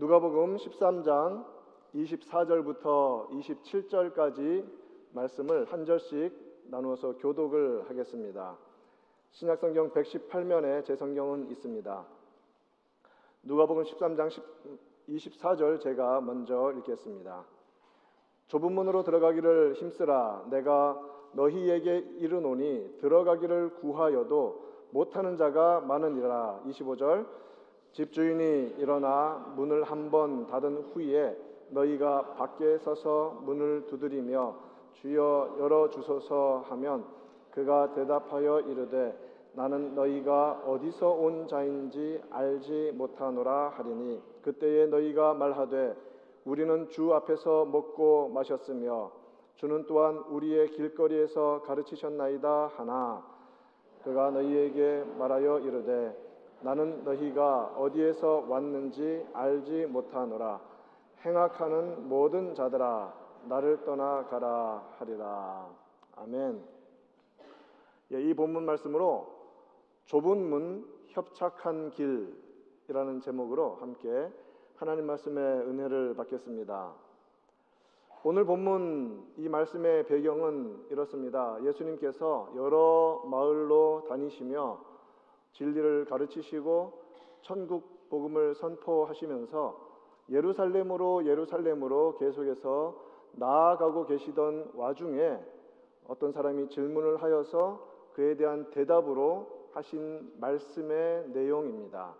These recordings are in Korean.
누가복음 13장 24절부터 27절까지 말씀을 한 절씩 나누어서 교독을 하겠습니다. 신약성경 118면에 제 성경은 있습니다. 누가복음 13장 24절 제가 먼저 읽겠습니다. 좁은 문으로 들어가기를 힘쓰라 내가 너희에게 이르노니 들어가기를 구하여도 못하는 자가 많으니라 25절 집주인이 일어나 문을 한 번 닫은 후에 너희가 밖에 서서 문을 두드리며 주여 열어 주소서 하면 그가 대답하여 이르되 나는 너희가 어디서 온 자인지 알지 못하노라 하리니 그때에 너희가 말하되 우리는 주 앞에서 먹고 마셨으며 주는 또한 우리의 길거리에서 가르치셨나이다 하나. 그가 너희에게 말하여 이르되 나는 너희가 어디에서 왔는지 알지 못하노라 행악하는 모든 자들아 나를 떠나 가라 하리라 아멘. 예, 이 본문 말씀으로 좁은 문 협착한 길이라는 제목으로 함께 하나님 말씀의 은혜를 받겠습니다. 오늘 본문 이 말씀의 배경은 이렇습니다. 예수님께서 여러 마을로 다니시며 진리를 가르치시고 천국 복음을 선포하시면서 예루살렘으로 예루살렘으로 계속해서 나아가고 계시던 와중에 어떤 사람이 질문을 하여서 그에 대한 대답으로 하신 말씀의 내용입니다.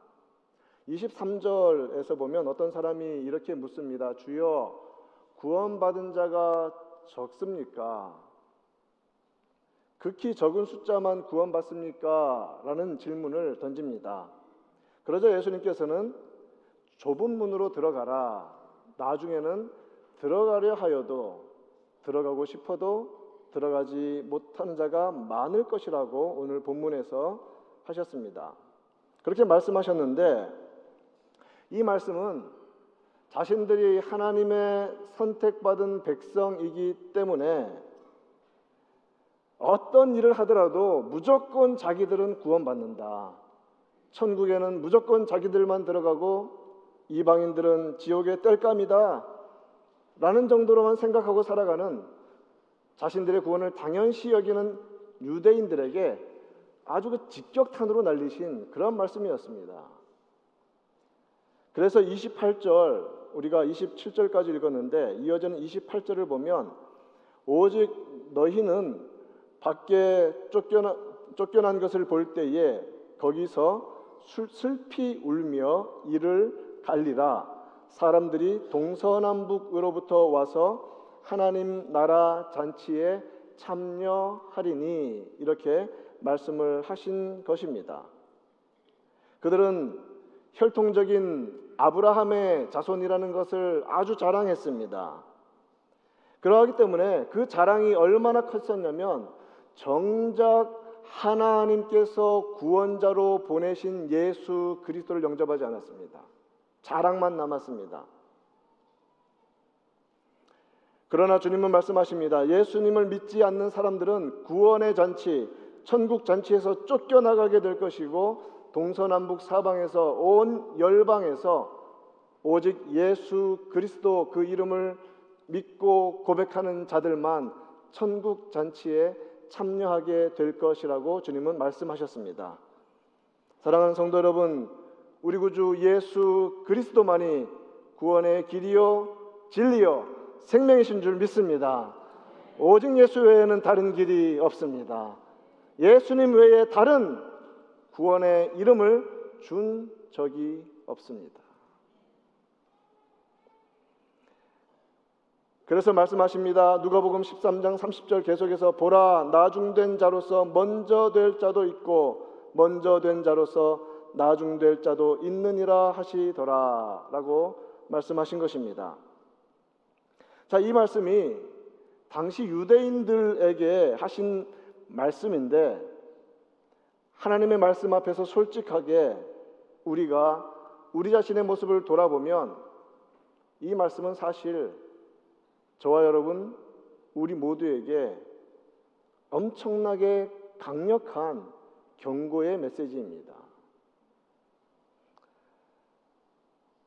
23절에서 보면 어떤 사람이 이렇게 묻습니다. 주여 구원받은 자가 적습니까? 극히 적은 숫자만 구원받습니까? 라는 질문을 던집니다. 그러자 예수님께서는 좁은 문으로 들어가라. 나중에는 들어가려 하여도 들어가고 싶어도 들어가지 못하는 자가 많을 것이라고 오늘 본문에서 하셨습니다. 그렇게 말씀하셨는데 이 말씀은 자신들이 하나님의 선택받은 백성이기 때문에 어떤 일을 하더라도 무조건 자기들은 구원받는다. 천국에는 무조건 자기들만 들어가고 이방인들은 지옥의 땔감이다. 라는 정도로만 생각하고 살아가는 자신들의 구원을 당연시 여기는 유대인들에게 아주 그 직격탄으로 날리신 그런 말씀이었습니다. 그래서 28절 우리가 27절까지 읽었는데 이어지는 28절을 보면 오직 너희는 밖에 쫓겨나, 쫓겨난 것을 볼 때에 거기서 슬피 울며 이를 갈리라 사람들이 동서남북으로부터 와서 하나님 나라 잔치에 참여하리니 이렇게 말씀을 하신 것입니다. 그들은 혈통적인 아브라함의 자손이라는 것을 아주 자랑했습니다. 그러하기 때문에 그 자랑이 얼마나 컸었냐면 정작 하나님께서 구원자로 보내신 예수 그리스도를 영접하지 않았습니다. 자랑만 남았습니다. 그러나 주님은 말씀하십니다. 예수님을 믿지 않는 사람들은 구원의 잔치, 천국 잔치에서 쫓겨나가게 될 것이고 동서남북 사방에서 온 열방에서 오직 예수 그리스도 그 이름을 믿고 고백하는 자들만 천국 잔치에 참여하게 될 것이라고 주님은 말씀하셨습니다. 사랑하는 성도 여러분, 우리 구주 예수 그리스도만이 구원의 길이요 진리요 생명이신 줄 믿습니다. 오직 예수 외에는 다른 길이 없습니다. 예수님 외에 다른 구원의 이름을 준 적이 없습니다. 그래서 말씀하십니다. 누가복음 13장 30절 계속해서 보라 나중된 자로서 먼저 될 자도 있고 먼저 된 자로서 나중될 자도 있느니라 하시더라라고 말씀하신 것입니다. 자, 이 말씀이 당시 유대인들에게 하신 말씀인데 하나님의 말씀 앞에서 솔직하게 우리가 우리 자신의 모습을 돌아보면 이 말씀은 사실 저와 여러분 우리 모두에게 엄청나게 강력한 경고의 메시지입니다.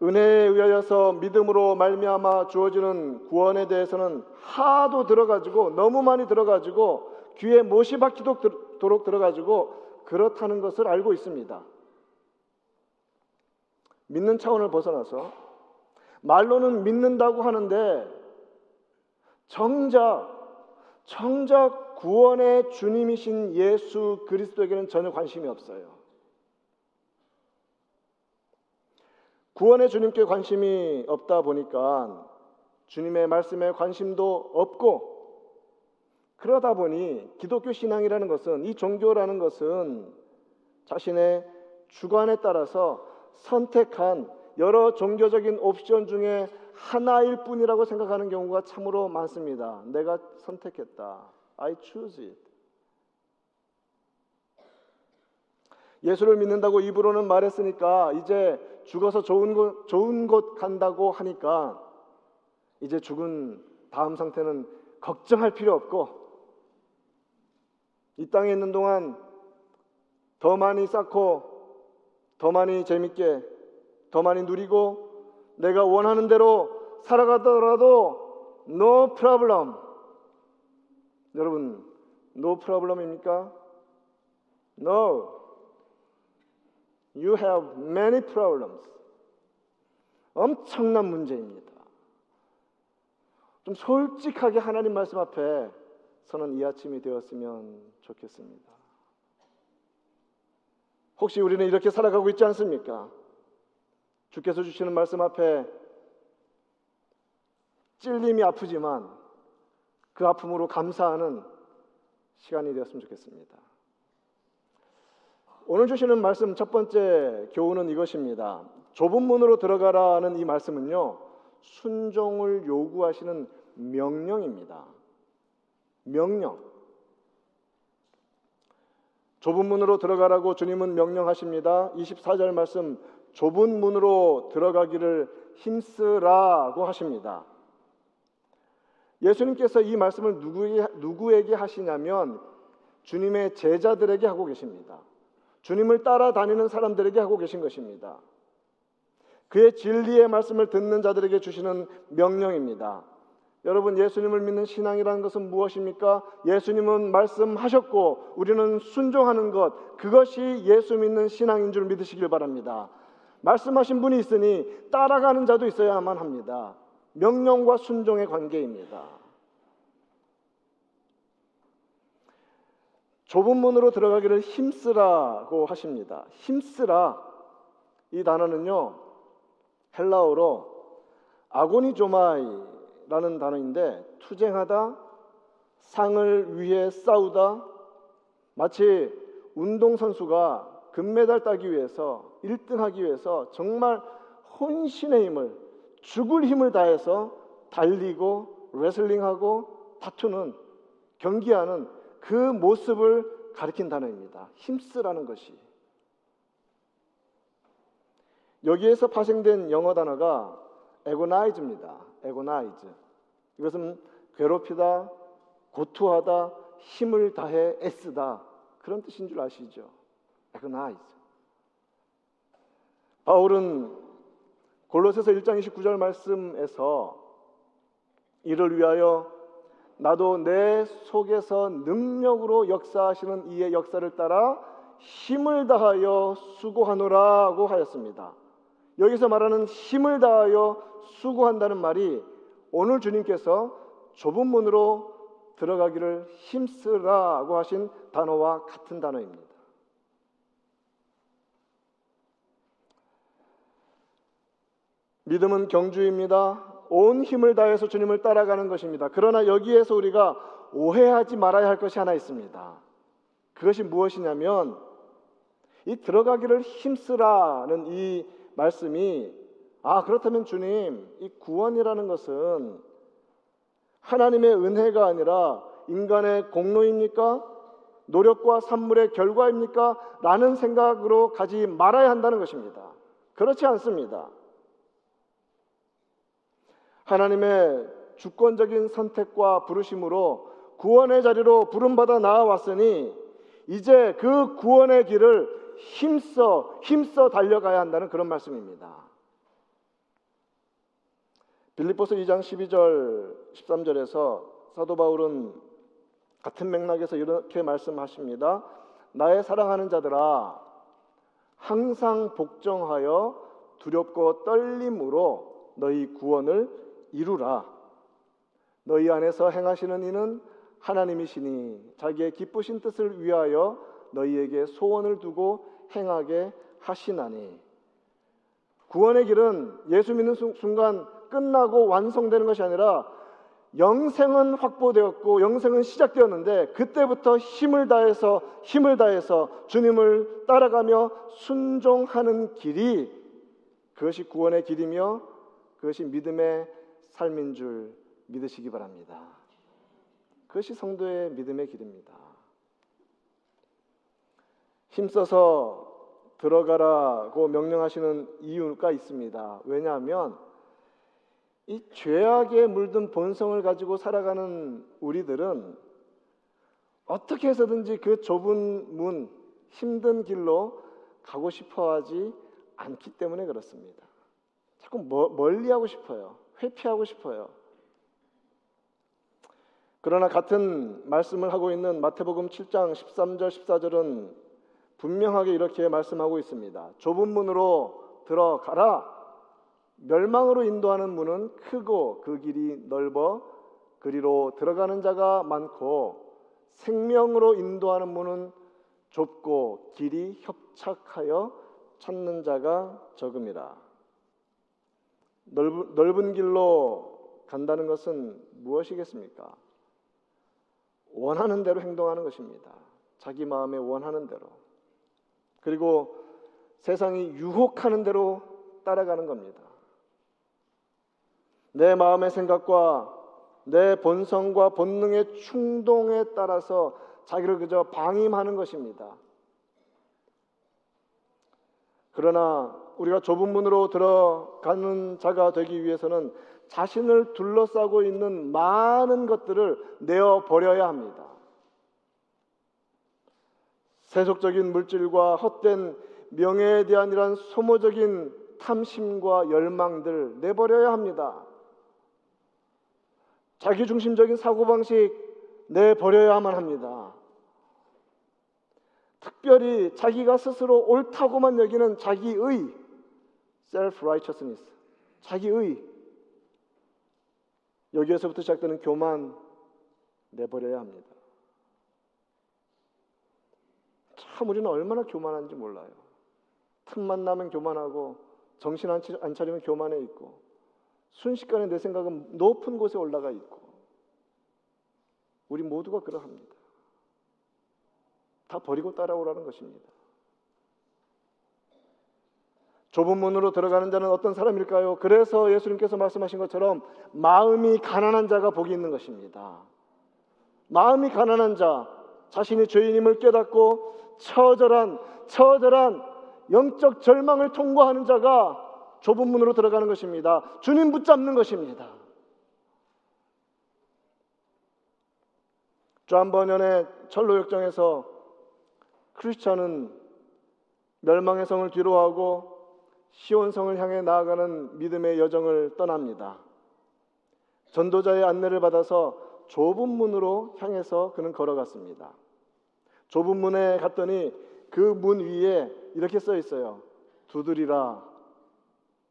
은혜에 의하여서 믿음으로 말미암아 주어지는 구원에 대해서는 하도 들어가지고 너무 많이 들어가지고 귀에 못이 박히도록 들어가지고 그렇다는 것을 알고 있습니다. 믿는 차원을 벗어나서 말로는 믿는다고 하는데 정작 정작 구원의 주님이신 예수 그리스도에게는 전혀 관심이 없어요. 구원의 주님께 관심이 없다 보니까 주님의 말씀에 관심도 없고 그러다 보니 기독교 신앙이라는 것은 이 종교라는 것은 자신의 주관에 따라서 선택한 여러 종교적인 옵션 중에 하나일 뿐이라고 생각하는 경우가 참으로 많습니다. 내가 선택했다. I choose it. 예수를 믿는다고 입으로는 말했으니까 이제 죽어서 좋은 곳, 좋은 곳 간다고 하니까 이제 죽은 다음 상태는 걱정할 필요 없고 이 땅에 있는 동안 더 많이 쌓고 더 많이 재밌게 더 많이 누리고 내가 원하는 대로 살아가더라도 no problem. 여러분 no problem입니까? No. You have many problems. 엄청난 문제입니다. 좀 솔직하게 하나님 말씀 앞에 서는 이 아침이 되었으면 좋겠습니다. 혹시 우리는 이렇게 살아가고 있지 않습니까? 주께서 주시는 말씀 앞에 찔림이 아프지만 그 아픔으로 감사하는 시간이 되었으면 좋겠습니다. 오늘 주시는 말씀 첫 번째 교훈은 이것입니다. 좁은 문으로 들어가라는 이 말씀은요, 순종을 요구하시는 명령입니다. 명령. 좁은 문으로 들어가라고 주님은 명령하십니다. 24절 말씀, 좁은 문으로 들어가기를 힘쓰라고 하십니다. 예수님께서 이 말씀을 누구에게, 하시냐면 주님의 제자들에게 하고 계십니다. 주님을 따라다니는 사람들에게 하고 계신 것입니다. 그의 진리의 말씀을 듣는 자들에게 주시는 명령입니다. 여러분 예수님을 믿는 신앙이라는 것은 무엇입니까? 예수님은 말씀하셨고 우리는 순종하는 것 그것이 예수 믿는 신앙인 줄 믿으시길 바랍니다. 말씀하신 분이 있으니 따라가는 자도 있어야만 합니다. 명령과 순종의 관계입니다. 좁은 문으로 들어가기를 힘쓰라고 하십니다. 힘쓰라 이 단어는요 헬라어로 아고니조마이라는 단어인데 투쟁하다, 상을 위해 싸우다, 마치 운동 선수가 금메달 따기 위해서 1등하기 위해서 정말 혼신의 힘을 죽을 힘을 다해서 달리고 레슬링하고 다투는 경기하는 그 모습을 가리킨 단어입니다. 힘쓰라는 것이. 여기에서 파생된 영어 단어가 agonize입니다. agonize. 이것은 괴롭히다, 고투하다, 힘을 다해 애쓰다 그런 뜻인 줄 아시죠? agonize. 바울은 골로새서 1장 29절 말씀에서 이를 위하여 나도 내 속에서 능력으로 역사하시는 이의 역사를 따라 힘을 다하여 수고하노라고 하였습니다. 여기서 말하는 힘을 다하여 수고한다는 말이 오늘 주님께서 좁은 문으로 들어가기를 힘쓰라고 하신 단어와 같은 단어입니다. 믿음은 경주입니다. 온 힘을 다해서 주님을 따라가는 것입니다. 그러나 여기에서 우리가 오해하지 말아야 할 것이 하나 있습니다. 그것이 무엇이냐면 이 들어가기를 힘쓰라는 이 말씀이 아 그렇다면 주님 이 구원이라는 것은 하나님의 은혜가 아니라 인간의 공로입니까? 노력과 산물의 결과입니까? 라는 생각으로 가지 말아야 한다는 것입니다. 그렇지 않습니다. 하나님의 주권적인 선택과 부르심으로 구원의 자리로 부름받아 나아왔으니 이제 그 구원의 길을 힘써 힘써 달려가야 한다는 그런 말씀입니다. 빌립보서 2장 12절 13절에서 사도 바울은 같은 맥락에서 이렇게 말씀하십니다. 나의 사랑하는 자들아 항상 복종하여 두렵고 떨림으로 너희 구원을 이루라. 너희 안에서 행하시는 이는 하나님이시니 자기의 기쁘신 뜻을 위하여 너희에게 소원을 두고 행하게 하시나니 구원의 길은 예수 믿는 순간 끝나고 완성되는 것이 아니라 영생은 확보되었고 영생은 시작되었는데 그때부터 힘을 다해서 힘을 다해서 주님을 따라가며 순종하는 길이 그것이 구원의 길이며 그것이 믿음의 삶인 줄 믿으시기 바랍니다. 그것이 성도의 믿음의 길입니다. 힘써서 들어가라고 명령하시는 이유가 있습니다. 왜냐하면 이 죄악에 물든 본성을 가지고 살아가는 우리들은 어떻게 해서든지 그 좁은 문, 힘든 길로 가고 싶어 하지 않기 때문에 그렇습니다. 자꾸 멀리 하고 싶어요. 회피하고 싶어요. 그러나 같은 말씀을 하고 있는 마태복음 7장 13절 14절은 분명하게 이렇게 말씀하고 있습니다. 좁은 문으로 들어가라. 멸망으로 인도하는 문은 크고 그 길이 넓어 그리로 들어가는 자가 많고 생명으로 인도하는 문은 좁고 길이 협착하여 찾는 자가 적음이라. 넓은, 넓은 길로 간다는 것은 무엇이겠습니까? 원하는 대로 행동하는 것입니다. 자기 마음에 원하는 대로. 그리고 세상이 유혹하는 대로 따라가는 겁니다. 내 마음의 생각과 내 본성과 본능의 충동에 따라서 자기를 그저 방임하는 것입니다. 그러나 우리가 좁은 문으로 들어가는 자가 되기 위해서는 자신을 둘러싸고 있는 많은 것들을 내어 버려야 합니다. 세속적인 물질과 헛된 명예에 대한 이런 소모적인 탐심과 열망들 내버려야 합니다. 자기 중심적인 사고방식 내버려야만 합니다. 특별히 자기가 스스로 옳다고만 여기는 자기의 self righteousness, 자기의 여기에서부터 시작되는 교만 내버려야 합니다. 참 우리는 얼마나 교만한지 몰라요. 틈만 나면 교만하고 정신 안 차리면 교만해 있고 순식간에 내 생각은 높은 곳에 올라가 있고 우리 모두가 그러합니다. 다 버리고 따라오라는 것입니다. 좁은 문으로 들어가는 자는 어떤 사람일까요? 그래서 예수님께서 말씀하신 것처럼 마음이 가난한 자가 복이 있는 것입니다. 마음이 가난한 자, 자신이 죄인임을 깨닫고 처절한 처절한 영적 절망을 통과하는 자가 좁은 문으로 들어가는 것입니다. 주님 붙잡는 것입니다. 존 번연의 천로 역정에서 크리스천은 멸망의 성을 뒤로하고 시온성을 향해 나아가는 믿음의 여정을 떠납니다. 전도자의 안내를 받아서 좁은 문으로 향해서 그는 걸어갔습니다. 좁은 문에 갔더니 그 문 위에 이렇게 써 있어요. 두드리라.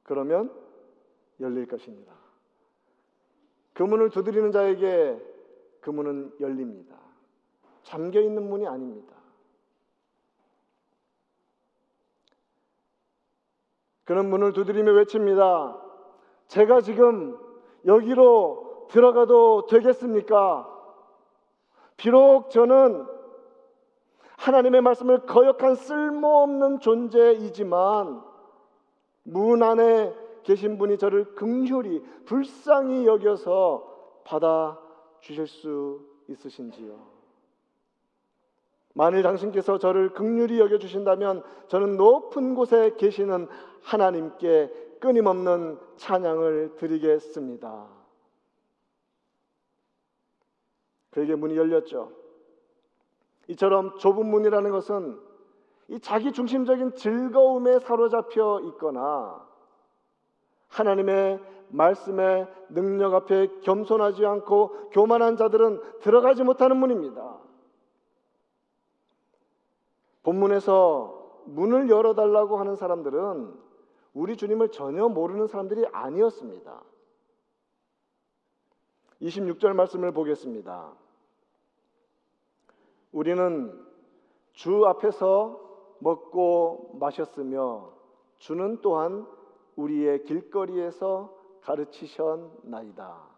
그러면 열릴 것입니다. 그 문을 두드리는 자에게 그 문은 열립니다. 잠겨 있는 문이 아닙니다. 그는 문을 두드리며 외칩니다. 제가 지금 여기로 들어가도 되겠습니까? 비록 저는 하나님의 말씀을 거역한 쓸모없는 존재이지만 문 안에 계신 분이 저를 긍휼히 불쌍히 여겨서 받아 주실 수 있으신지요? 만일 당신께서 저를 극률히 여겨 주신다면 저는 높은 곳에 계시는 하나님께 끊임없는 찬양을 드리겠습니다. 그에게 문이 열렸죠. 이처럼 좁은 문이라는 것은 이 자기 중심적인 즐거움에 사로잡혀 있거나 하나님의 말씀의 능력 앞에 겸손하지 않고 교만한 자들은 들어가지 못하는 문입니다. 본문에서 문을 열어달라고 하는 사람들은 우리 주님을 전혀 모르는 사람들이 아니었습니다. 26절 말씀을 보겠습니다. 우리는 주 앞에서 먹고 마셨으며 주는 또한 우리의 길거리에서 가르치셨나이다.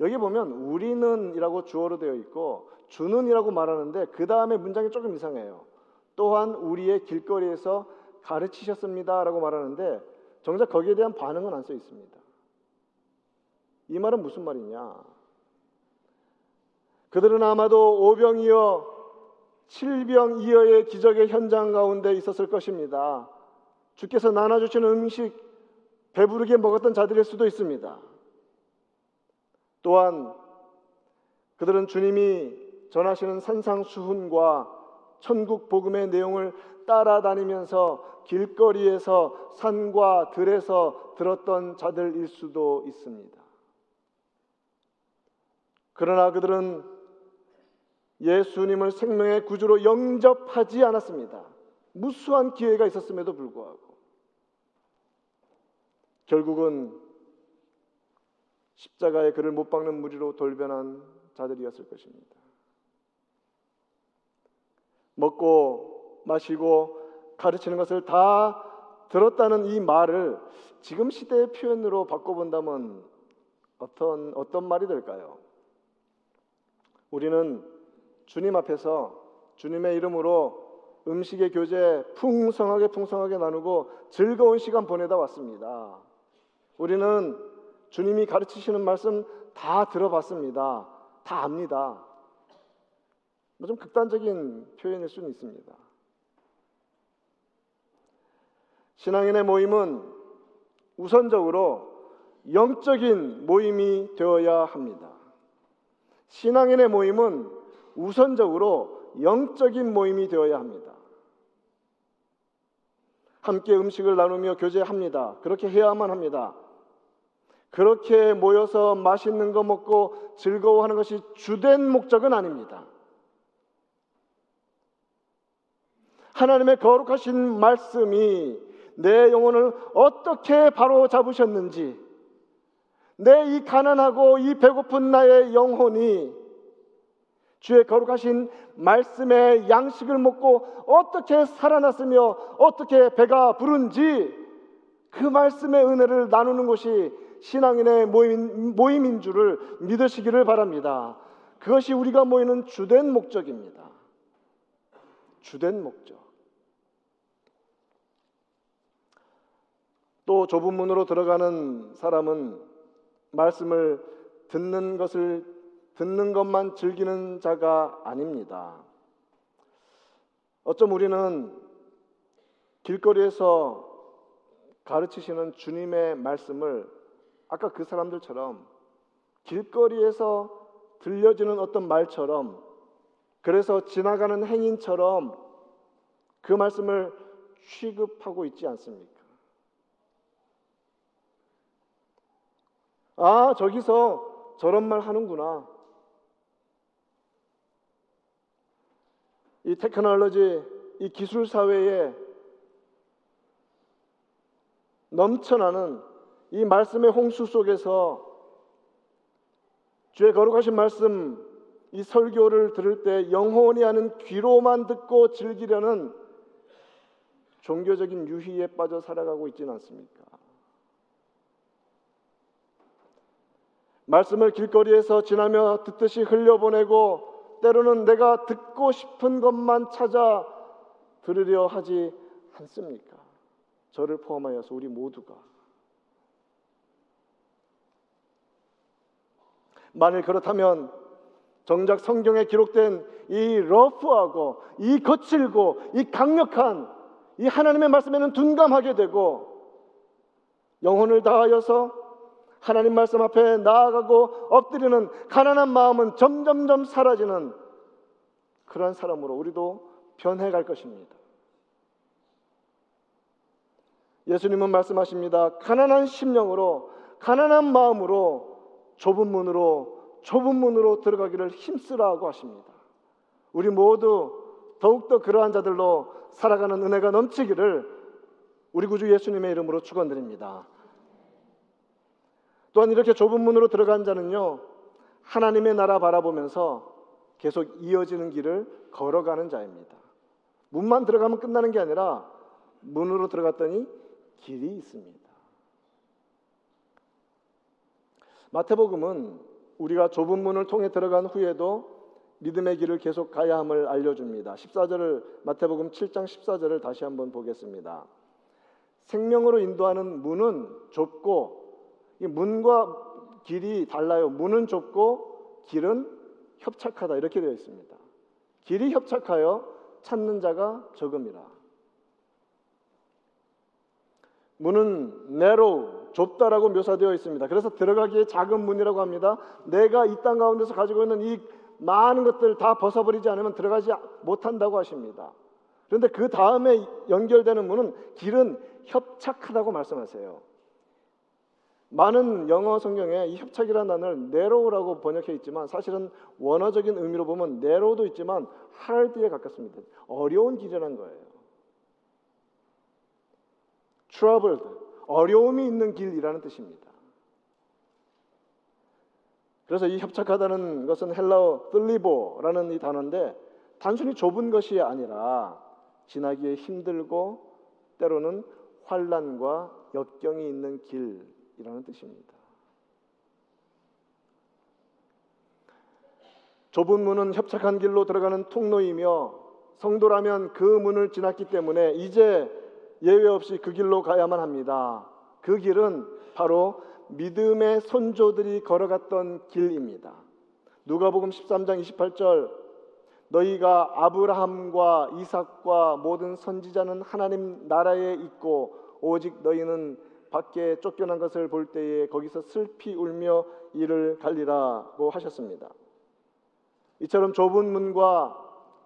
여기 보면 우리는이라고 주어로 되어 있고 주는이라고 말하는데 그 다음에 문장이 조금 이상해요. 또한 우리의 길거리에서 가르치셨습니다라고 말하는데 정작 거기에 대한 반응은 안 써 있습니다. 이 말은 무슨 말이냐? 그들은 아마도 오병이어 칠병이어의 기적의 현장 가운데 있었을 것입니다. 주께서 나눠주시는 음식 배부르게 먹었던 자들일 수도 있습니다. 또한 그들은 주님이 전하시는 산상수훈과 천국 복음의 내용을 따라다니면서 길거리에서 산과 들에서 들었던 자들일 수도 있습니다. 그러나 그들은 예수님을 생명의 구주로 영접하지 않았습니다. 무수한 기회가 있었음에도 불구하고 결국은 십자가에 그를 못 박는 무리로 돌변한 자들이었을 것입니다. 먹고 마시고 가르치는 것을 다 들었다는 이 말을 지금 시대의 표현으로 바꿔본다면 어떤 어떤 말이 될까요? 우리는 주님 앞에서 주님의 이름으로 음식의 교제 풍성하게 풍성하게 나누고 즐거운 시간 보내다 왔습니다. 우리는 주님이 가르치시는 말씀 다 들어봤습니다. 다 압니다. 뭐 좀 극단적인 표현일 수는 있습니다. 신앙인의 모임은 우선적으로 영적인 모임이 되어야 합니다. 신앙인의 모임은 우선적으로 영적인 모임이 되어야 합니다. 함께 음식을 나누며 교제합니다. 그렇게 해야만 합니다. 그렇게 모여서 맛있는 거 먹고 즐거워하는 것이 주된 목적은 아닙니다. 하나님의 거룩하신 말씀이 내 영혼을 어떻게 바로 잡으셨는지, 내 이 가난하고 이 배고픈 나의 영혼이 주의 거룩하신 말씀의 양식을 먹고 어떻게 살아났으며 어떻게 배가 부른지 그 말씀의 은혜를 나누는 것이 신앙인의 모임, 모임인 줄을 믿으시기를 바랍니다. 그것이 우리가 모이는 주된 목적입니다. 주된 목적. 또 좁은 문으로 들어가는 사람은 말씀을 듣는 것을 듣는 것만 즐기는 자가 아닙니다. 어쩜 우리는 길거리에서 가르치시는 주님의 말씀을 아까 그 사람들처럼 길거리에서 들려지는 어떤 말처럼 그래서 지나가는 행인처럼 그 말씀을 취급하고 있지 않습니까? 아, 저기서 저런 말 하는구나. 이 테크놀로지, 이 기술 사회에 넘쳐나는 이 말씀의 홍수 속에서 주의 거룩하신 말씀, 이 설교를 들을 때 영혼이 하는 귀로만 듣고 즐기려는 종교적인 유희에 빠져 살아가고 있지는 않습니까? 말씀을 길거리에서 지나며 듣듯이 흘려보내고 때로는 내가 듣고 싶은 것만 찾아 들으려 하지 않습니까? 저를 포함하여서 우리 모두가 만일 그렇다면 정작 성경에 기록된 이 러프하고 이 거칠고 이 강력한 이 하나님의 말씀에는 둔감하게 되고 영혼을 다하여서 하나님 말씀 앞에 나아가고 엎드리는 가난한 마음은 점점점 사라지는 그러한 사람으로 우리도 변해갈 것입니다. 예수님은 말씀하십니다. 가난한 심령으로 가난한 마음으로 좁은 문으로 좁은 문으로 들어가기를 힘쓰라고 하십니다. 우리 모두 더욱더 그러한 자들로 살아가는 은혜가 넘치기를 우리 구주 예수님의 이름으로 축원드립니다. 또한 이렇게 좁은 문으로 들어간 자는요 하나님의 나라 바라보면서 계속 이어지는 길을 걸어가는 자입니다. 문만 들어가면 끝나는 게 아니라 문으로 들어갔더니 길이 있습니다. 마태복음은 우리가 좁은 문을 통해 들어간 후에도 믿음의 길을 계속 가야 함을 알려줍니다. 14절을 마태복음 7장 14절을 다시 한번 보겠습니다. 생명으로 인도하는 문은 좁고 문과 길이 달라요. 문은 좁고 길은 협착하다 이렇게 되어 있습니다. 길이 협착하여 찾는 자가 적음이라. 문은 narrow, 좁다라고 묘사되어 있습니다. 그래서 들어가기에 작은 문이라고 합니다. 내가 이 땅 가운데서 가지고 있는 이 많은 것들 다 벗어버리지 않으면 들어가지 못한다고 하십니다. 그런데 그 다음에 연결되는 문은 길은 협착하다고 말씀하세요. 많은 영어 성경에 이 협착이라는 단어를 narrow라고 번역해 있지만 사실은 원어적인 의미로 보면 narrow도 있지만 hard에 가깝습니다. 어려운 길이라는 거예요. troubled, 어려움이 있는 길이라는 뜻입니다. 그래서 이 협착하다는 것은 헬라어 뜰리보라는 이 단어인데 단순히 좁은 것이 아니라 지나기에 힘들고 때로는 환란과 역경이 있는 길이라는 뜻입니다. 좁은 문은 협착한 길로 들어가는 통로이며 성도라면 그 문을 지났기 때문에 이제 예외 없이 그 길로 가야만 합니다. 그 길은 바로 믿음의 선조들이 걸어갔던 길입니다. 누가복음 13장 28절 너희가 아브라함과 이삭과 모든 선지자는 하나님 나라에 있고 오직 너희는 밖에 쫓겨난 것을 볼 때에 거기서 슬피 울며 이를 갈리라고 하셨습니다. 이처럼 좁은 문과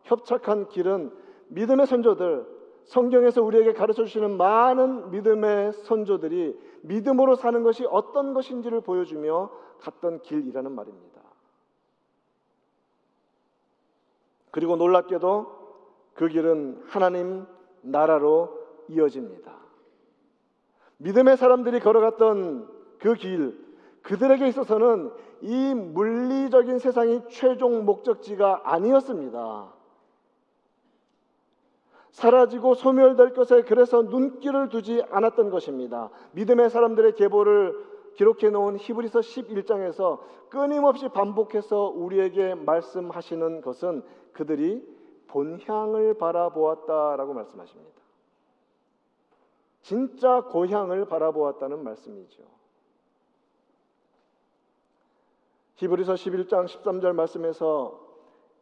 협착한 길은 믿음의 선조들 성경에서 우리에게 가르쳐 주시는 많은 믿음의 선조들이 믿음으로 사는 것이 어떤 것인지를 보여주며 갔던 길이라는 말입니다. 그리고 놀랍게도 그 길은 하나님 나라로 이어집니다. 믿음의 사람들이 걸어갔던 그 길, 그들에게 있어서는 이 물리적인 세상이 최종 목적지가 아니었습니다. 사라지고 소멸될 것에 그래서 눈길을 두지 않았던 것입니다. 믿음의 사람들의 계보를 기록해 놓은 히브리서 11장에서 끊임없이 반복해서 우리에게 말씀하시는 것은 그들이 본향을 바라보았다라고 말씀하십니다. 진짜 고향을 바라보았다는 말씀이죠. 히브리서 11장 13절 말씀에서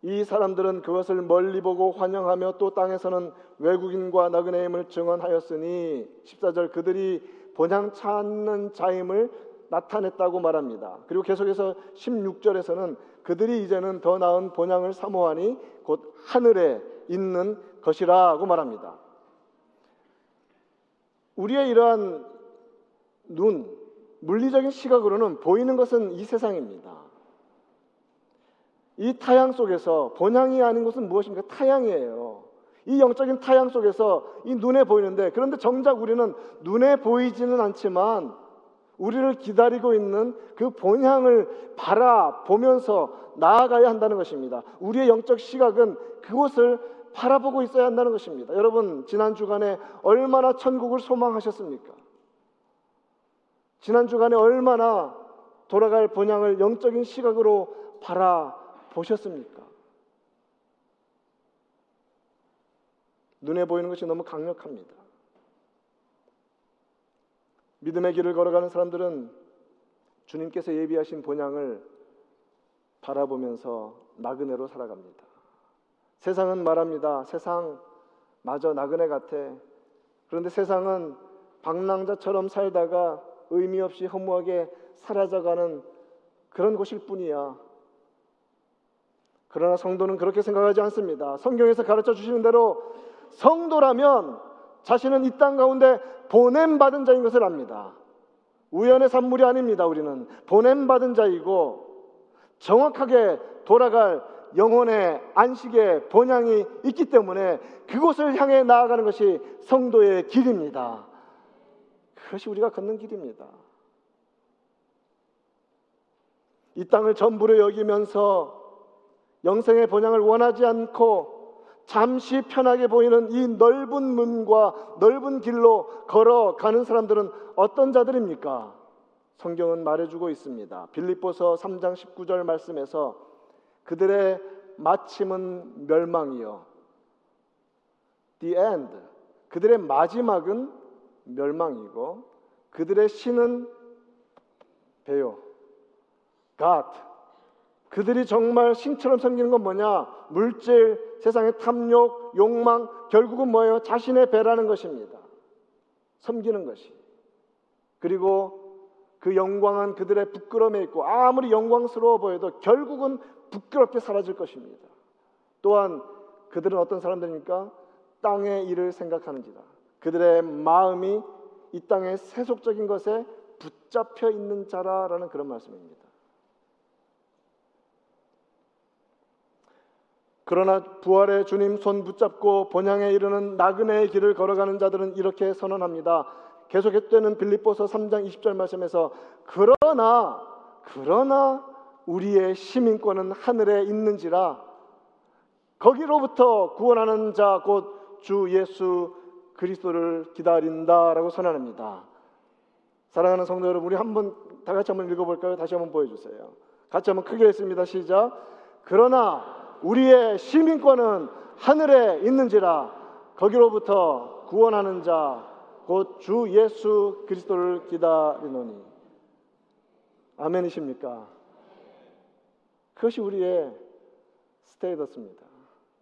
이 사람들은 그것을 멀리 보고 환영하며 또 땅에서는 외국인과 나그네임을 증언하였으니 14절 그들이 본향 찾는 자임을 나타냈다고 말합니다. 그리고 계속해서 16절에서는 그들이 이제는 더 나은 본향을 사모하니 곧 하늘에 있는 것이라고 말합니다. 우리의 이러한 눈, 물리적인 시각으로는 보이는 것은 이 세상입니다. 이 타양 속에서 본향이 아닌 것은 무엇입니까? 타양이에요. 이 영적인 타양 속에서 이 눈에 보이는데 그런데 정작 우리는 눈에 보이지는 않지만 우리를 기다리고 있는 그 본향을 바라보면서 나아가야 한다는 것입니다. 우리의 영적 시각은 그곳을 바라보고 있어야 한다는 것입니다. 여러분, 지난 주간에 얼마나 천국을 소망하셨습니까? 지난 주간에 얼마나 돌아갈 본향을 영적인 시각으로 바라 보셨습니까? 눈에 보이는 것이 너무 강력합니다. 믿음의 길을 걸어가는 사람들은 주님께서 예비하신 본향을 바라보면서 나그네로 살아갑니다. 세상은 말합니다. 세상 마저 나그네 같아. 그런데 세상은 방랑자처럼 살다가 의미 없이 허무하게 사라져가는 그런 곳일 뿐이야. 그러나 성도는 그렇게 생각하지 않습니다. 성경에서 가르쳐 주시는 대로 성도라면 자신은 이 땅 가운데 보냄 받은 자인 것을 압니다. 우연의 산물이 아닙니다. 우리는 보냄 받은 자이고 정확하게 돌아갈 영혼의 안식의 본향이 있기 때문에 그곳을 향해 나아가는 것이 성도의 길입니다. 그것이 우리가 걷는 길입니다. 이 땅을 전부로 여기면서 영생의 본향을 원하지 않고 잠시 편하게 보이는 이 넓은 문과 넓은 길로 걸어가는 사람들은 어떤 자들입니까? 성경은 말해주고 있습니다. 빌립보서 3장 19절 말씀에서 그들의 마침은 멸망이요. The end. 그들의 마지막은 멸망이고 그들의 신은 배요. God. 그들이 정말 신처럼 섬기는 건 뭐냐? 물질, 세상의 탐욕, 욕망, 결국은 뭐예요? 자신의 배라는 것입니다. 섬기는 것이. 그리고 그 영광은 그들의 부끄러움에 있고 아무리 영광스러워 보여도 결국은 부끄럽게 사라질 것입니다. 또한 그들은 어떤 사람들입니까? 땅의 일을 생각하는지다. 그들의 마음이 이 땅의 세속적인 것에 붙잡혀 있는 자라라는 그런 말씀입니다. 그러나 부활의 주님 손 붙잡고 본향에 이르는 나그네의 길을 걸어가는 자들은 이렇게 선언합니다. 계속했되는 빌립보서 3장 20절 말씀에서 그러나 그러나 우리의 시민권은 하늘에 있는지라 거기로부터 구원하는 자 곧 주 예수 그리스도를 기다린다라고 선언합니다. 사랑하는 성도 여러분, 우리 한번 다 같이 한번 읽어볼까요? 다시 한번 보여주세요. 같이 한번 크게 했습니다. 시작. 그러나 우리의 시민권은 하늘에 있는지라 거기로부터 구원하는 자 곧 주 예수 그리스도를 기다리노니 아멘이십니까? 그것이 우리의 스테이더스입니다.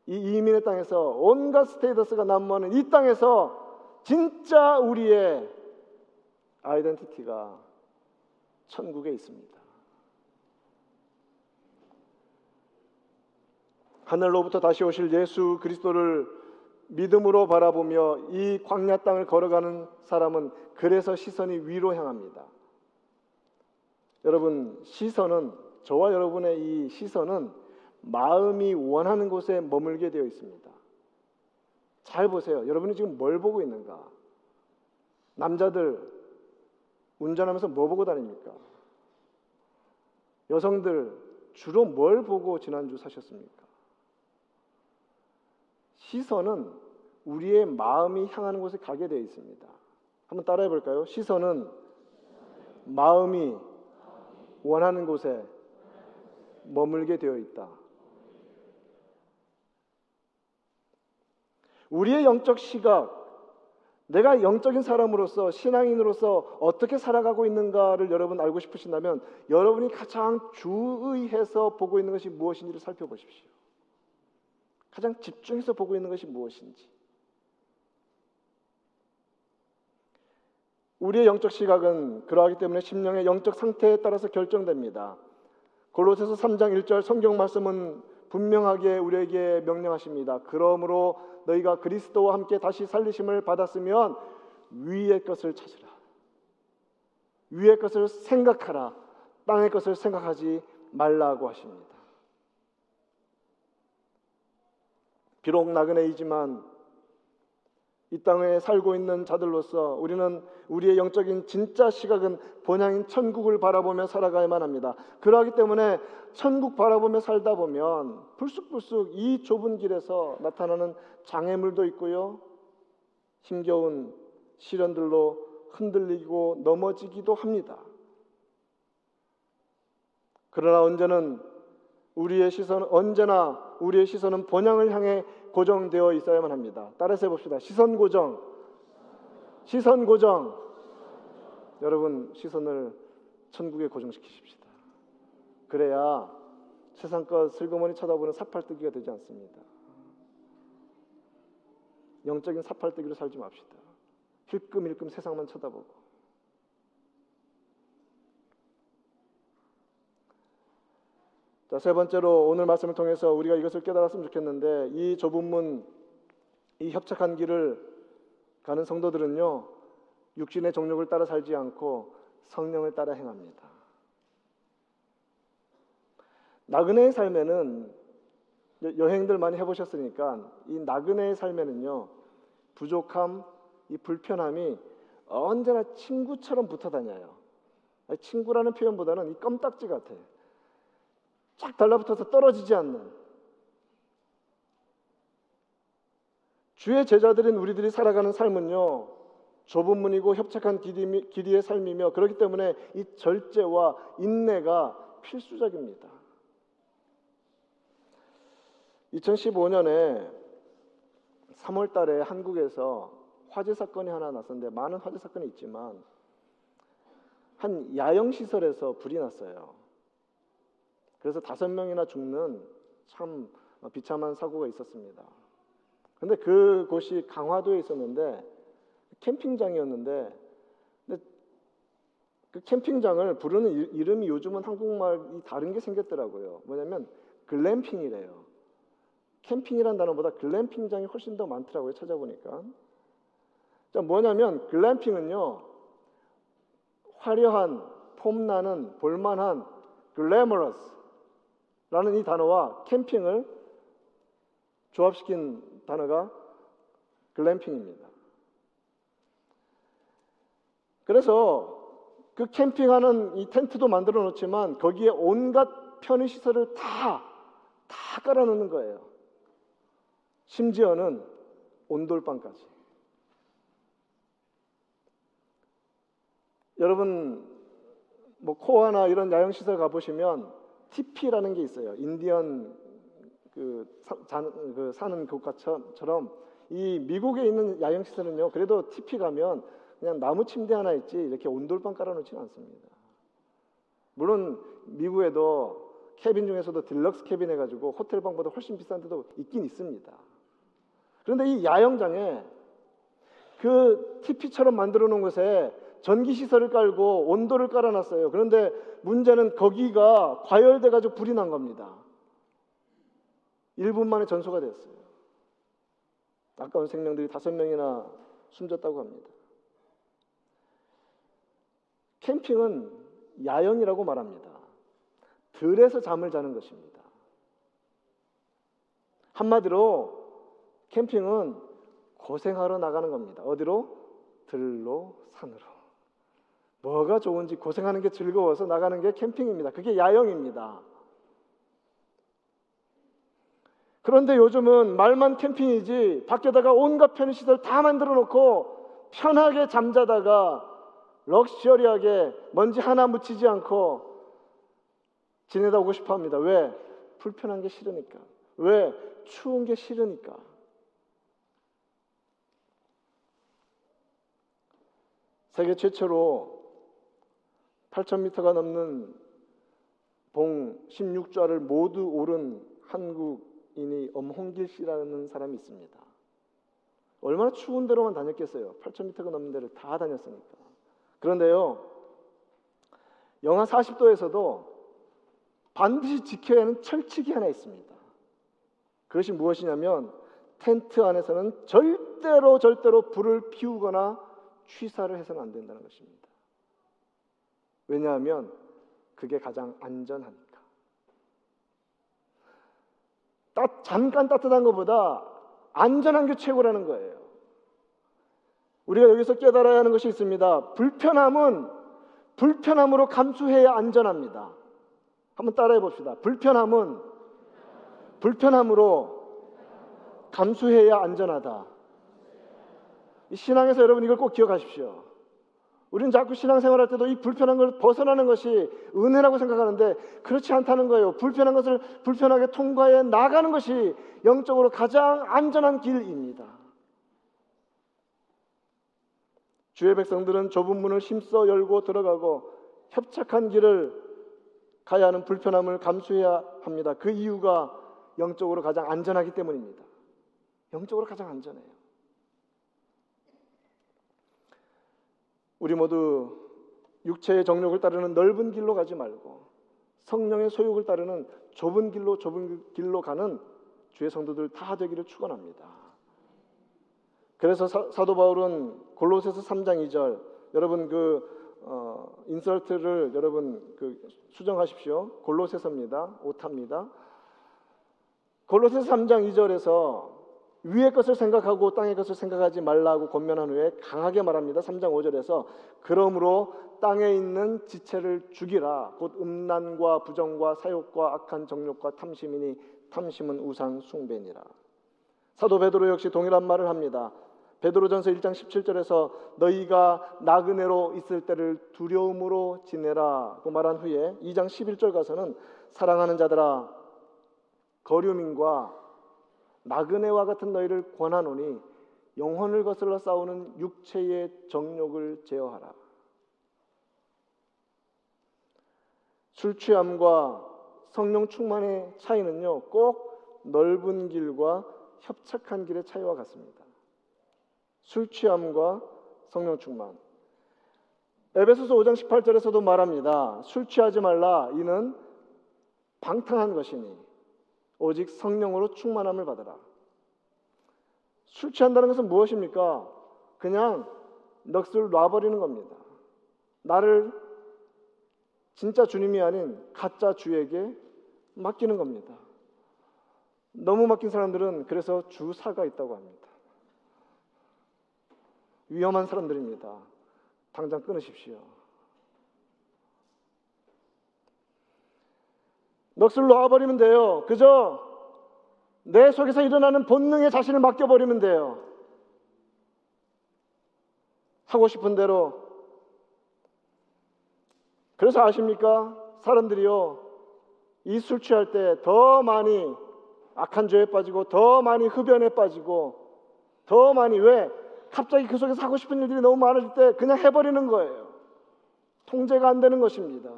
이 이민의 땅에서 온갖 스테이더스가 난무하는 이 땅에서 진짜 우리의 아이덴티티가 천국에 있습니다. 하늘로부터 다시 오실 예수 그리스도를 믿음으로 바라보며 이 광야 땅을 걸어가는 사람은 그래서 시선이 위로 향합니다. 여러분, 시선은 저와 여러분의 이 시선은 마음이 원하는 곳에 머물게 되어 있습니다. 잘 보세요. 여러분이 지금 뭘 보고 있는가? 남자들 운전하면서 뭐 보고 다닙니까? 여성들 주로 뭘 보고 지난주 사셨습니까? 시선은 우리의 마음이 향하는 곳에 가게 되어 있습니다. 한번 따라해 볼까요? 시선은 마음이 원하는 곳에 머물게 되어 있다. 우리의 영적 시각, 내가 영적인 사람으로서 신앙인으로서 어떻게 살아가고 있는가를 여러분 알고 싶으신다면 여러분이 가장 주의해서 보고 있는 것이 무엇인지를 살펴보십시오. 가장 집중해서 보고 있는 것이 무엇인지. 우리의 영적 시각은 그러하기 때문에 심령의 영적 상태에 따라서 결정됩니다. 골로새서 3장 1절 성경 말씀은 분명하게 우리에게 명령하십니다. 그러므로 너희가 그리스도와 함께 다시 살리심을 받았으면 위의 것을 찾으라. 위의 것을 생각하라. 땅의 것을 생각하지 말라고 하십니다. 비록 나그네이지만 이 땅에 살고 있는 자들로서 우리는 우리의 영적인 진짜 시각은 본향인 천국을 바라보며 살아가야만 합니다. 그러하기 때문에 천국 바라보며 살다 보면 불쑥불쑥 이 좁은 길에서 나타나는 장애물도 있고요. 힘겨운 시련들로 흔들리고 넘어지기도 합니다. 그러나 언제는 우리의 시선 언제나 우리의 시선은 본향을 향해 고정되어 있어야만 합니다. 따라서 해봅시다. 시선 고정. 시선 고정. 여러분 시선을 천국에 고정시키십시다. 그래야 세상 것 슬그머니 쳐다보는 사팔뜨기가 되지 않습니다. 영적인 사팔뜨기로 살지 맙시다. 힐끔힐끔 세상만 쳐다보고 자, 세 번째로 오늘 말씀을 통해서 우리가 이것을 깨달았으면 좋겠는데 이 좁은 문, 이 협착한 길을 가는 성도들은요 육신의 정욕을 따라 살지 않고 성령을 따라 행합니다. 나그네의 삶에는 여- 여행들 많이 해보셨으니까 이 나그네의 삶에는요 부족함, 이 불편함이 언제나 친구처럼 붙어 다녀요. 친구라는 표현보다는 이 껌딱지 같아. 쫙 달라붙어서 떨어지지 않는. 주의 제자들인 우리들이 살아가는 삶은요 좁은 문이고 협착한 길이, 길이의 삶이며 그렇기 때문에 이 절제와 인내가 필수적입니다. 2015년에 3월 달에 한국에서 화재 사건이 하나 났었는데 많은 화재 사건이 있지만 한 야영 시설에서 불이 났어요. 그래서 다섯 명이나 죽는 참 비참한 사고가 있었습니다. 근데 그곳이 강화도에 있었는데 캠핑장이었는데 그 캠핑장을 부르는 이- 이름이 요즘은 한국말이 다른 게 생겼더라고요. 뭐냐면 글램핑이래요. 캠핑이란 단어보다 글램핑장이 훨씬 더 많더라고요. 찾아보니까. 자, 뭐냐면 글램핑은요. 화려한, 폼나는, 볼만한 글래머러스 라는 이 단어와 캠핑을 조합시킨 단어가 글램핑입니다. 그래서 그 캠핑하는 이 텐트도 만들어 놓지만 거기에 온갖 편의 시설을 다, 다 깔아 놓는 거예요. 심지어는 온돌방까지. 여러분 뭐 코아나 이런 야영 시설 가 보시면 TP라는 게 있어요. 인디언 그, 사, 자, 그 사는 국가처럼 이 미국에 있는 야영 시설은요. 그래도 TP 가면 그냥 나무 침대 하나 있지 이렇게 온돌방 깔아놓지는 않습니다. 물론 미국에도 cabin 중에서도 deluxe cabin 해가지고 호텔 방보다 훨씬 비싼 데도 있긴 있습니다. 그런데 이 야영장에 그 teepee처럼 만들어 놓은 곳에 전기 시설을 깔고 온돌을 깔아놨어요. 그런데 문제는 거기가 과열돼 가지고 불이 난 겁니다. 1분 만에 전소가 됐어요. 아까운 생명들이 다섯 명이나 숨졌다고 합니다. 캠핑은 야영이라고 말합니다. 들에서 잠을 자는 것입니다. 한마디로 캠핑은 고생하러 나가는 겁니다. 어디로? 들로, 산으로. 뭐가 좋은지 고생하는 게 즐거워서 나가는 게 캠핑입니다. 그게 야영입니다. 그런데 요즘은 말만 캠핑이지 밖에다가 온갖 편의시설 다 만들어 놓고 편하게 잠자다가 럭셔리하게 먼지 하나 묻히지 않고 지내다 오고 싶어 합니다. 왜? 불편한 게 싫으니까. 왜? 추운 게 싫으니까. 세계 최초로 8,000m가 넘는 봉 16좌를 모두 오른 한국인이 엄홍길 씨라는 사람이 있습니다. 얼마나 추운 데로만 다녔겠어요. 8,000m가 넘는 데를 다 다녔으니까. 그런데요, 영하 40도에서도 반드시 지켜야 하는 철칙이 하나 있습니다. 그것이 무엇이냐면 텐트 안에서는 절대로 절대로 불을 피우거나 취사를 해서는 안 된다는 것입니다. 왜냐하면 그게 가장 안전하니까. 따, 잠깐 따뜻한 것보다 안전한 게 최고라는 거예요. 우리가 여기서 깨달아야 하는 것이 있습니다. 불편함은 불편함으로 감수해야 안전합니다. 한번 따라해 봅시다. 불편함은 불편함으로 감수해야 안전하다. 이 신앙에서 여러분 이걸 꼭 기억하십시오. 우리는 자꾸 신앙생활할 때도 이 불편한 걸 벗어나는 것이 은혜라고 생각하는데 그렇지 않다는 거예요. 불편한 것을 불편하게 통과해 나가는 것이 영적으로 가장 안전한 길입니다. 주의 백성들은 좁은 문을 힘써 열고 들어가고 협착한 길을 가야 하는 불편함을 감수해야 합니다. 그 이유가 영적으로 가장 안전하기 때문입니다. 영적으로 가장 안전해요. 우리 모두 육체의 정욕을 따르는 넓은 길로 가지 말고 성령의 소욕을 따르는 좁은 길로 좁은 길로 가는 주의 성도들 다 되기를 축원합니다. 그래서 사, 도 바울은 골로새서 3장 2절 여러분 그 어, 인설트를 여러분 그 수정하십시오. 골로새서입니다. 오타입니다. 골로새서 3장 2절에서 위의 것을 생각하고 땅의 것을 생각하지 말라고 권면한 후에 강하게 말합니다. 3장 5절에서 그러므로 땅에 있는 지체를 죽이라 곧 음란과 부정과 사욕과 악한 정욕과 탐심이니 탐심은 우상 숭배니라. 사도 베드로 역시 동일한 말을 합니다. 베드로전서 1장 17절에서 너희가 나그네로 있을 때를 두려움으로 지내라고 말한 후에 2장 11절 가서는 사랑하는 자들아 거류민과 나그네와 같은 너희를 권하노니 영혼을 거슬러 싸우는 육체의 정욕을 제어하라. 술 취함과 성령 충만의 차이는요, 꼭 넓은 길과 협착한 길의 차이와 같습니다. 술 취함과 성령 충만. 에베소서 5장 18절에서도 말합니다. 술 취하지 말라. 이는 방탕한 것이니 오직 성령으로 충만함을 받으라. 술 취한다는 것은 무엇입니까? 그냥 넋을 놔버리는 겁니다. 나를 진짜 주님이 아닌 가짜 주에게 맡기는 겁니다. 너무 맡긴 사람들은 그래서 주사가 있다고 합니다. 위험한 사람들입니다. 당장 끊으십시오. 넋을 놓아버리면 돼요. 그저 내 속에서 일어나는 본능에 자신을 맡겨버리면 돼요. 하고 싶은 대로. 그래서 아십니까? 사람들이요. 이 술 취할 때 더 많이 악한 죄에 빠지고 더 많이 흡연에 빠지고 더 많이 왜? 갑자기 그 속에서 하고 싶은 일들이 너무 많을 때 그냥 해버리는 거예요. 통제가 안 되는 것입니다.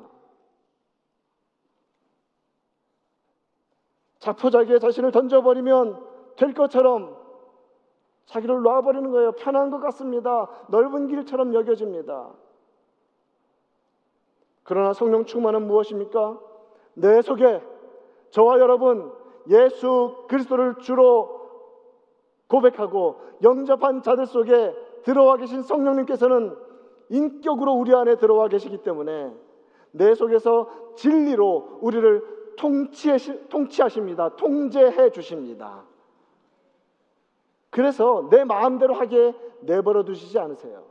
자포자기에 자신을 던져버리면 될 것처럼 자기를 놔버리는 거예요. 편한 것 같습니다. 넓은 길처럼 여겨집니다. 그러나 성령 충만은 무엇입니까? 내 속에 저와 여러분 예수 그리스도를 주로 고백하고 영접한 자들 속에 들어와 계신 성령님께서는 인격으로 우리 안에 들어와 계시기 때문에 내 속에서 진리로 우리를 통치하십니다. 통제해 주십니다. 그래서 내 마음대로 하게 내버려 두시지 않으세요.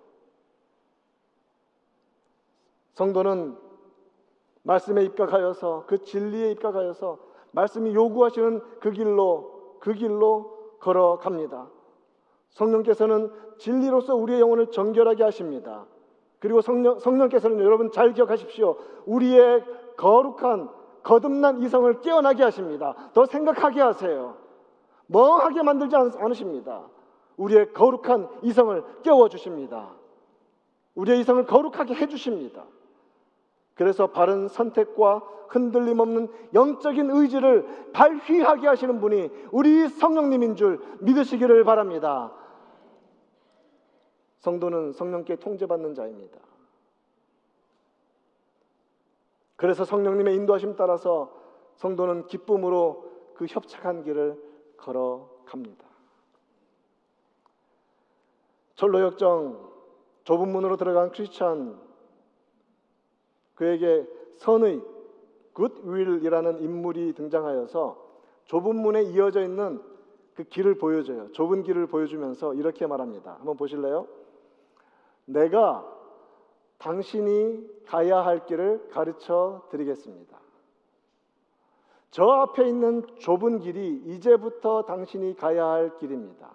성도는 말씀에 입각하여서 그 진리에 입각하여서 말씀이 요구하시는 그 길로 그 길로 걸어갑니다. 성령께서는 진리로서 우리의 영혼을 정결하게 하십니다. 그리고 성령, 성령께서는 여러분 잘 기억하십시오. 우리의 거룩한 거듭난 이성을 깨어나게 하십니다. 더 생각하게 하세요. 멍하게 만들지 않으십니다. 우리의 거룩한 이성을 깨워 주십니다. 우리의 이성을 거룩하게 해 주십니다. 그래서 바른 선택과 흔들림 없는 영적인 의지를 발휘하게 하시는 분이 우리 성령님인 줄 믿으시기를 바랍니다. 성도는 성령께 통제받는 자입니다. 그래서 성령님의 인도하심 따라서 성도는 기쁨으로 그 협착한 길을 걸어갑니다. 철로역정 좁은 문으로 들어간 크리스찬 그에게 선의 굿윌이라는 인물이 등장하여서 좁은 문에 이어져 있는 그 길을 보여줘요. 좁은 길을 보여주면서 이렇게 말합니다. 한번 보실래요? 내가 당신이 가야 할 길을 가르쳐 드리겠습니다. 저 앞에 있는 좁은 길이 이제부터 당신이 가야 할 길입니다.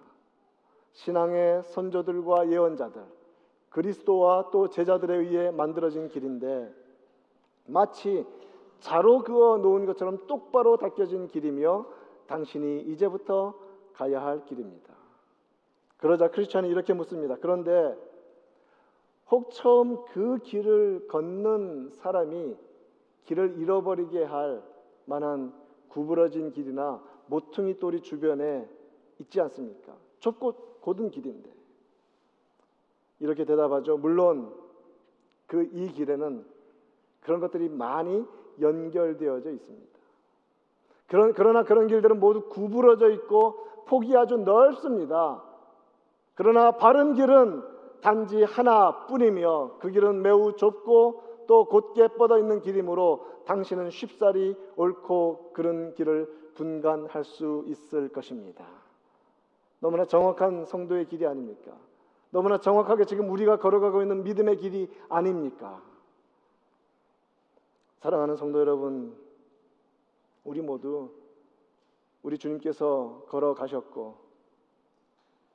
신앙의 선조들과 예언자들, 그리스도와 또 제자들에 의해 만들어진 길인데 마치 자로 그어 놓은 것처럼 똑바로 닦여진 길이며 당신이 이제부터 가야 할 길입니다. 그러자 크리스천이 이렇게 묻습니다. 그런데 혹 처음 그 길을 걷는 사람이 길을 잃어버리게 할 만한 구부러진 길이나 모퉁이 돌이 주변에 있지 않습니까? 좁고 고든 길인데 이렇게 대답하죠. 물론 그 이 길에는 그런 것들이 많이 연결되어져 있습니다. 그런, 그러나 그런 길들은 모두 구부러져 있고 폭이 아주 넓습니다. 그러나 바른 길은 단지 하나뿐이며 그 길은 매우 좁고 또 곧게 뻗어 있는 길이므로 당신은 쉽사리 옳고 그른 길을 분간할 수 있을 것입니다. 너무나 정확한 성도의 길이 아닙니까? 너무나 정확하게 지금 우리가 걸어가고 있는 믿음의 길이 아닙니까? 사랑하는 성도 여러분, 우리 모두 우리 주님께서 걸어가셨고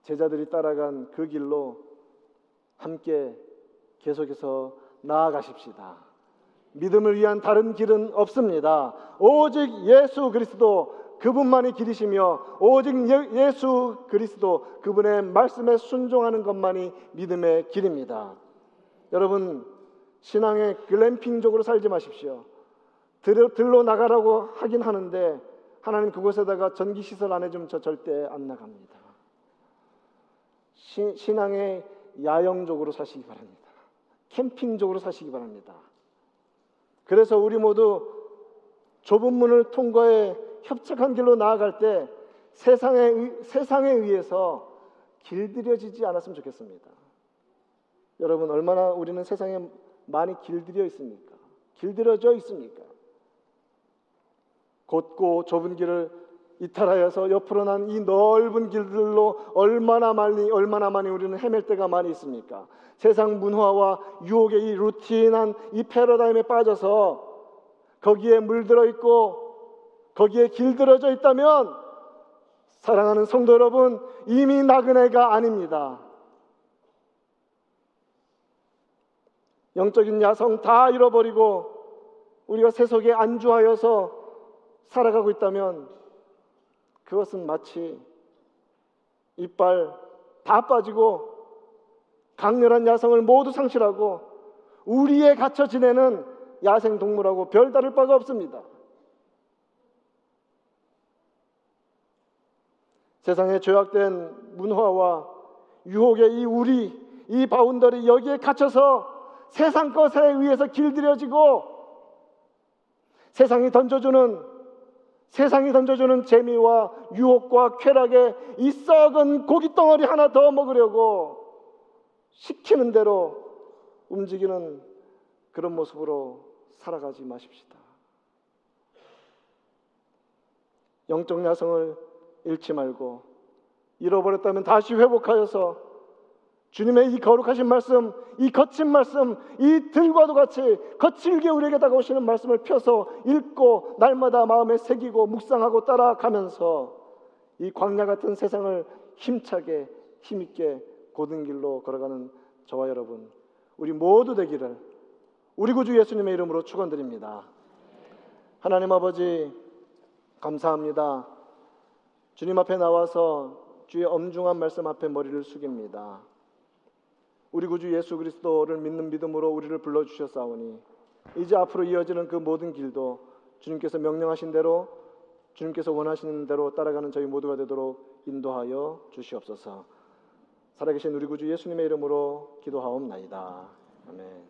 제자들이 따라간 그 길로 함께 계속해서 나아가십시다. 믿음을 위한 다른 길은 없습니다. 오직 예수 그리스도 그분만이 길이시며 오직 예, 수 그리스도 그분의 말씀에 순종하는 것만이 믿음의 길입니다. 여러분 신앙의 글램핑적으로 살지 마십시오. 들, 들로 나가라고 하긴 하는데 하나님 그곳에다가 전기 시설 안 해주면 저 절대 안 나갑니다. 시, 신앙의 야영적으로 사시기 바랍니다. 캠핑적으로 사시기 바랍니다. 그래서 우리 모두 좁은 문을 통과해 협착한 길로 나아갈 때 세상에, 세상에 의해서 길들여지지 않았으면 좋겠습니다. 여러분, 얼마나 우리는 세상에 많이 길들여 있습니까? 길들여져 있습니까? 곧고 좁은 길을 이탈하여서 옆으로 난 이 넓은 길들로 얼마나 많이 얼마나 많이 우리는 헤맬 때가 많이 있습니까? 세상 문화와 유혹의 이 루틴한 이 패러다임에 빠져서 거기에 물들어 있고 거기에 길들어져 있다면 사랑하는 성도 여러분 이미 나그네가 아닙니다. 영적인 야성 다 잃어버리고 우리가 세속에 안주하여서 살아가고 있다면 그것은 마치 이빨 다 빠지고 강렬한 야성을 모두 상실하고 우리에 갇혀 지내는 야생 동물하고 별다를 바가 없습니다. 세상에 죄악된 문화와 유혹의 이 우리 이 boundary 여기에 갇혀서 세상 것에 의해서 길들여지고 세상이 던져주는 세상이 던져주는 재미와 유혹과 쾌락에 이 썩은 고기 덩어리 하나 더 먹으려고 시키는 대로 움직이는 그런 모습으로 살아가지 마십시다. 영적 야성을 잃지 말고 잃어버렸다면 다시 회복하여서 주님의 이 거룩하신 말씀, 이 거친 말씀, 이 들과도 같이 거칠게 우리에게 다가오시는 말씀을 펴서 읽고 날마다 마음에 새기고 묵상하고 따라가면서 이 광야 같은 세상을 힘차게 힘있게 고든 길로 걸어가는 저와 여러분 우리 모두 되기를 우리 구주 예수님의 이름으로 축원드립니다. 하나님 아버지 감사합니다. 주님 앞에 나와서 주의 엄중한 말씀 앞에 머리를 숙입니다. 우리 구주 예수 그리스도를 믿는 믿음으로 우리를 불러 주셨사오니 이제 앞으로 이어지는 그 모든 길도 주님께서 명령하신 대로 주님께서 원하시는 대로 따라가는 저희 모두가 되도록 인도하여 주시옵소서. 살아계신 우리 구주 예수님의 이름으로 기도하옵나이다. 아멘.